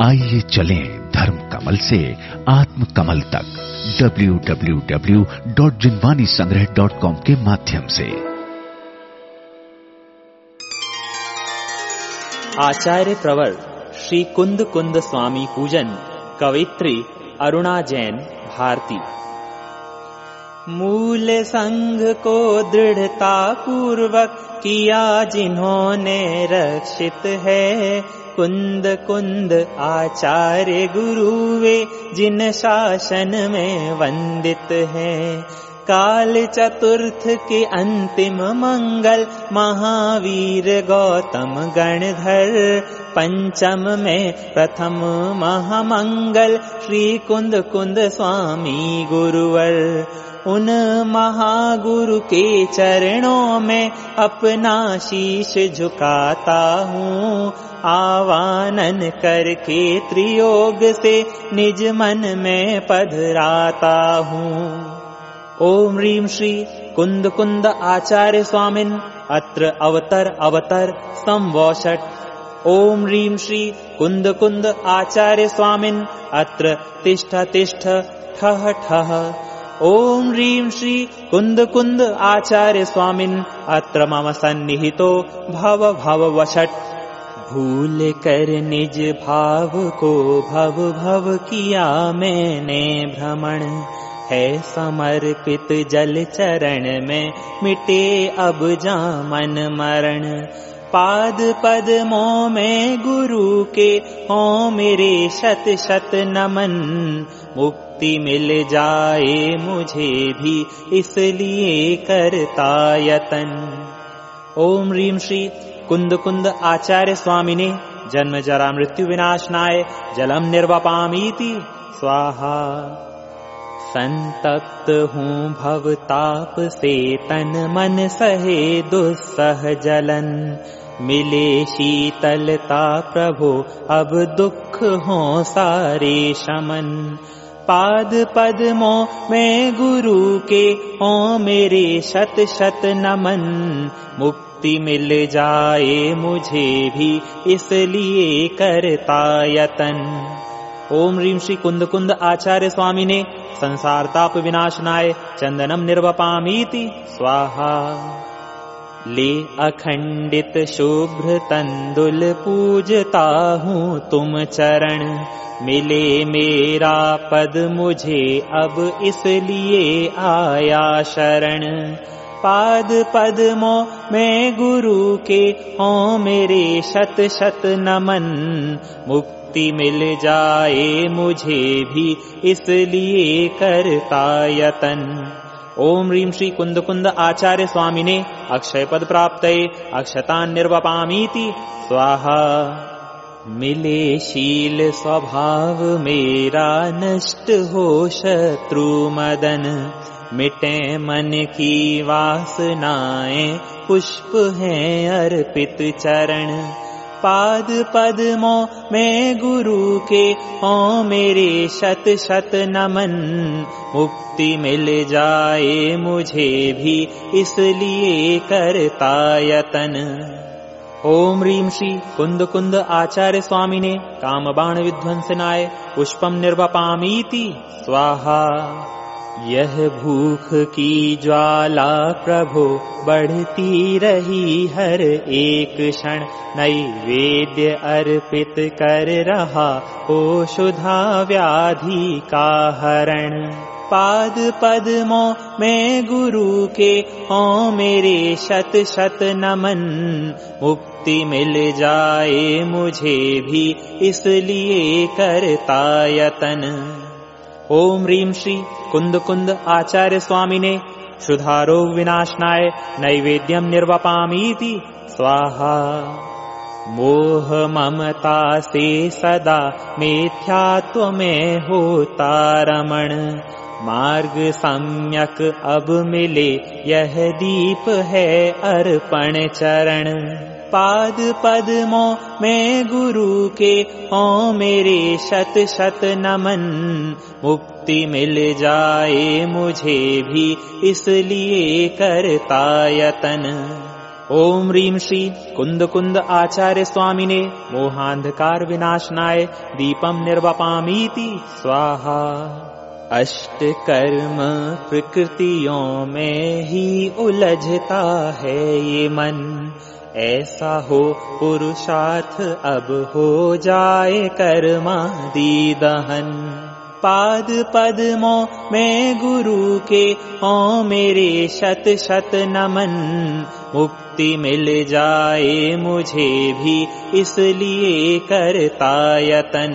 आइए चलें धर्म कमल से आत्म कमल तक www.jinwanisangrah.com के माध्यम से। आचार्य प्रवर श्री कुंद कुंद स्वामी पूजन कवित्री अरुणा जैन भारती। मूल संघ को दृढ़ता पूर्वक किया जिन्होंने रक्षित है। कुंद कुंद आचार्य गुरु वे जिन शासन में वंदित है काल चतुर्थ के अंतिम मंगल महावीर गौतम गणधर। पंचम में प्रथम महामंगल श्री कुंद कुंद स्वामी गुरुवर। उन महागुरु के चरणों में अपना शीश झुकाता हूँ। आवानन करके त्रियोग से निज मन में पधराता हूँ ओम ह्रीं श्री कुंद कुंद आचार्य स्वामिन्। अत्र अवतर अवतर संवोषट। ओम ह्रीं श्री कुंद कुंद आचार्य स्वामिन्। अत्र तिष्ठ तिष्ठ ठह ठह। ओम ह्रीं श्री कुंद कुंद आचार्य स्वामिन्। अत्र मम सन्निहितो भव भव वषट। भूल कर निज भाव को भव भव किया मैंने भ्रमण है समर्पित जल चरण में मिटे अब जामन मरण। पाद पद्मों में गुरु के हो मेरे शत शत नमन। मुक्ति मिल जाए मुझे भी इसलिए करता यतन। ओम ह्रीं श्री कुंद कुंद आचार्य स्वामिने जन्म जरा मृत्यु विनाशनाय जलम निर्वपामीति स्वाहा संतप्त हूँ भवताप से तन मन सहे दुस्सह जलन। मिले शीतलता प्रभु अब दुख हो सारे शमन। पाद पद्मों में गुरु के ओ मेरे शत शत नमन। मुक्ति मिल जाए मुझे भी इसलिए करता यतन ओम ह्रीं श्री कुंद कुंद आचार्य स्वामी ने संसार ताप विनाशनाय चंदनम निर्वपामीति स्वाहा। ले अखंडित शुभ्र तंदुल पूजता हूँ तुम चरण मिले मेरा पद मुझे अब इसलिए आया शरण पाद पद्मों में गुरु के हो मेरे शत शत नमन। मुक्ति मिल जाए मुझे भी इसलिए करता यतन। ओम ह्रीं श्री कुंद कुंद आचार्य स्वामी ने अक्षय पद प्राप्त अक्षतान निर्वपामीति स्वाहा मिले शील स्वभाव मेरा नष्ट हो शत्रु मदन। मिटे मन की वासनाएं पुष्प हैं अर्पित चरण। पाद पद्मों में गुरु के ओ मेरे शत शत नमन। मुक्ति मिल जाए मुझे भी इसलिए करता यतन ओम ह्रीं श्री कुंद कुंद आचार्य स्वामी ने काम बाण विध्वंसनाय पुष्पम निर्वपामीति। स्वाहा। यह भूख की ज्वाला प्रभु बढ़ती रही हर एक क्षण। नैवेद्य अर्पित कर रहा ओ शुधा व्याधि का हरण पाद पद्मों में गुरु के ओ मेरे शत शत नमन। मुक्ति मिल जाए मुझे भी इसलिए करता यतन। ओम ह्रीं श्री कुंद कुंद आचार्य स्वामी ने क्षुधारो विनाशनाय नैवेद्यम निर्वपामीति। स्वाहा। मोह ममता से सदा मिथ्यात्व में होता रमण मार्ग सम्यक अब मिले यह दीप है अर्पण चरण। पाद पद्मों में गुरु के ओ मेरे शत शत नमन। मुक्ति मिल जाए मुझे भी इसलिए करता यतन। ओम ह्रीं श्री कुंद कुंद आचार्य स्वामिने मोहांधकार विनाशनाय दीपम निर्वपामीति स्वाहा अष्ट कर्म प्रकृतियों में ही उलझता है ये मन। ऐसा हो पुरुषार्थ अब हो जाए कर्मादि दहन। पाद पद्मों में गुरु के ओ मेरे शत शत नमन। मुक्ति मिल जाए मुझे भी इसलिए करता यतन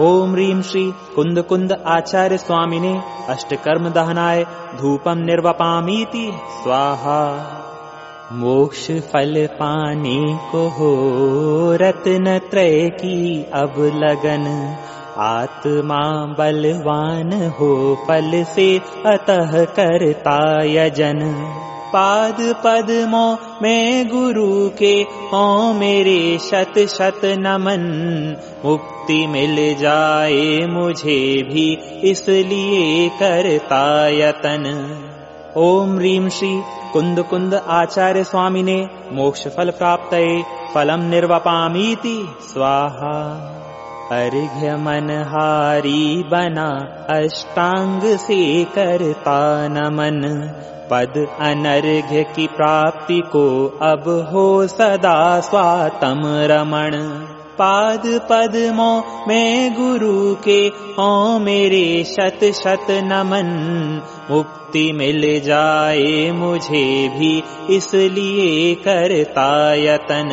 ओम ह्रीं श्री कुंद आचार्य स्वामिने अष्टकर्म दहनाय धूपम निर्वपामीति स्वाहा। मोक्ष फल पाने को हो रत्न त्रय की अब लगन आत्मा बलवान हो फल से अतः करता यजन पाद पद्मों में गुरु के ओ मेरे शत शत नमन। मुक्ति मिल जाए मुझे भी इसलिए करता यतन। ओम ह्रीं श्री कुंद कुंद आचार्य स्वामिने मोक्ष फल प्राप्त फलम निर्वपामीति स्वाहा अर्घ्य मनहारी बना अष्टांग से करता नमन पद अनर्घ्य की प्राप्ति को अब हो सदा स्वातम रमण। पाद पद्मों में गुरु के ओ मेरे शत शत नमन। मुक्ति मिल जाए मुझे भी इसलिए करता यतन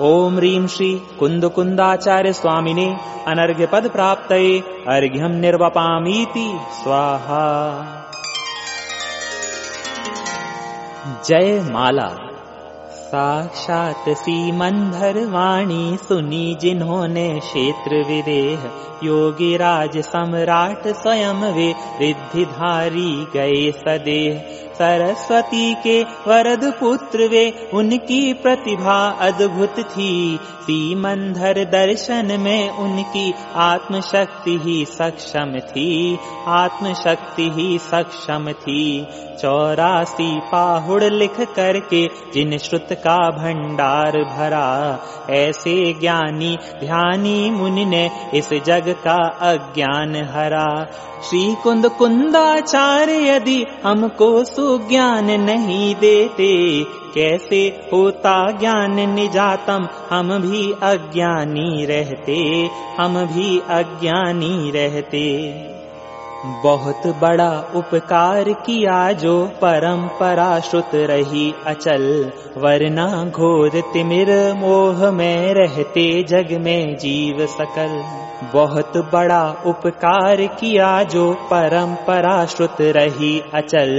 ओम ह्रीं श्री कुंद कुंदाचार्य स्वामिने अनर्घ्य पद प्राप्त अर्घ्यम निर्वपामीति स्वाहा। जय माला। साक्षात सीमंधर वाणी सुनी जिन्होंने क्षेत्र विदेह योगी राज सम्राट स्वयं वे रिद्धिधारी गए सदेह सरस्वती के वरद पुत्र वे, उनकी प्रतिभा अद्भुत थी। सीमंधर दर्शन में उनकी आत्मशक्ति ही सक्षम थी। आत्मशक्ति ही सक्षम थी। चौरासी पाहुड़ लिख करके जिन श्रुत का भंडार भरा, ऐसे ज्ञानी ध्यानी मुनि ने इस जग का अज्ञान हरा। श्री कुंद कुंदाचार्य यदि हमको सुज्ञान नहीं देते। कैसे होता ज्ञान निजातम? हम भी अज्ञानी रहते। हम भी अज्ञानी रहते। बहुत बड़ा उपकार किया जो परंपरा श्रुत रही अचल। वरना घोर तिमिर मोह में रहते जग में जीव सकल। बहुत बड़ा उपकार किया जो परंपरा श्रुत रही अचल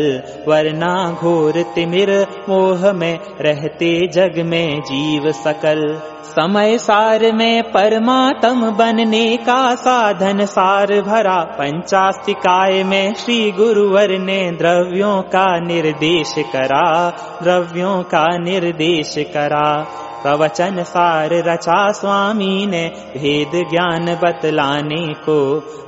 वरना घोर तिमिर मोह में रहते जग में जीव सकल। समय सार में परमात्म बनने का साधन सार भरा पंचास्तिकाय में श्री गुरुवर ने द्रव्यों का निर्देश करा द्रव्यों का निर्देश करा प्रवचन सार रचा स्वामी ने भेद ज्ञान बतलाने को।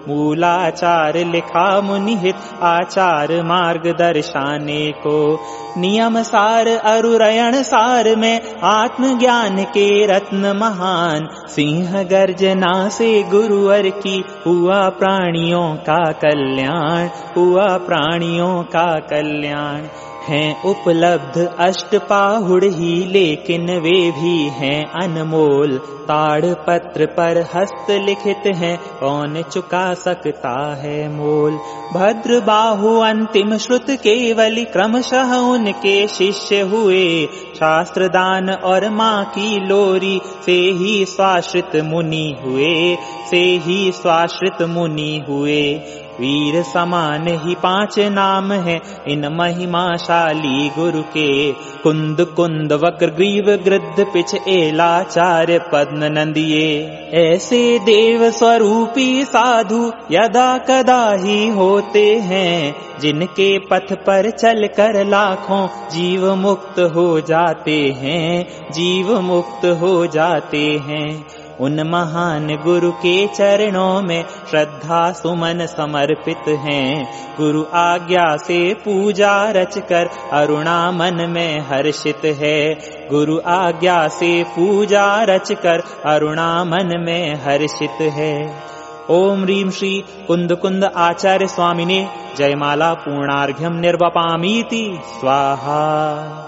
मूलाचार लिखा मुनिहित आचार मार्ग दर्शाने को। नियम सार अरुरयण सार में आत्मज्ञान के रत्न महान। सिंह गर्जना से गुरुवर की हुआ प्राणियों का कल्याण हुआ प्राणियों का कल्याण हैं, उपलब्ध अष्टपाहुड़ ही, लेकिन वे भी हैं अनमोल। ताड़ पत्र पर हस्त लिखित हैं, कौन चुका सकता है मोल? भद्र बाहु अंतिम श्रुत केवली क्रमशः उनके शिष्य हुए। शास्त्र दान और माँ की लोरी, से ही स्वाश्रित मुनि हुए। से ही स्वाश्रित मुनि हुए। वीर समान ही पाँच नाम है। इन महिमाशाली गुरु के। कुंद कुंद वक्र ग्रीव गृद्ध पिछ एलाचार्य पद्म नंदिये। ऐसे देव स्वरूपी साधु यदा कदा ही होते हैं। जिनके पथ पर चल कर लाखों जीव मुक्त हो जाते हैं। जीव मुक्त हो जाते हैं। उन महान गुरु के चरणों में श्रद्धा सुमन समर्पित हैं। गुरु आज्ञा से पूजा रच कर अरुणा मन में हर्षित है। गुरु आज्ञा से पूजा रच कर अरुणा मन में हर्षित है। ओम ह्रीं श्री कुंद कुंद आचार्य स्वामिने जयमाला पूर्णार्घ्यम निर्वपामीति। स्वाहा।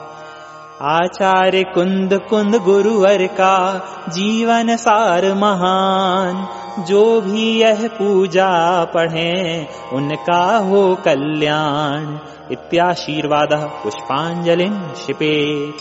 आचार्य कुंद कुंद गुरुवर का जीवन सार महान जो भी यह पूजा पढ़े उनका हो कल्याण। इत्याशीर्वाद पुष्पांजलि शिपे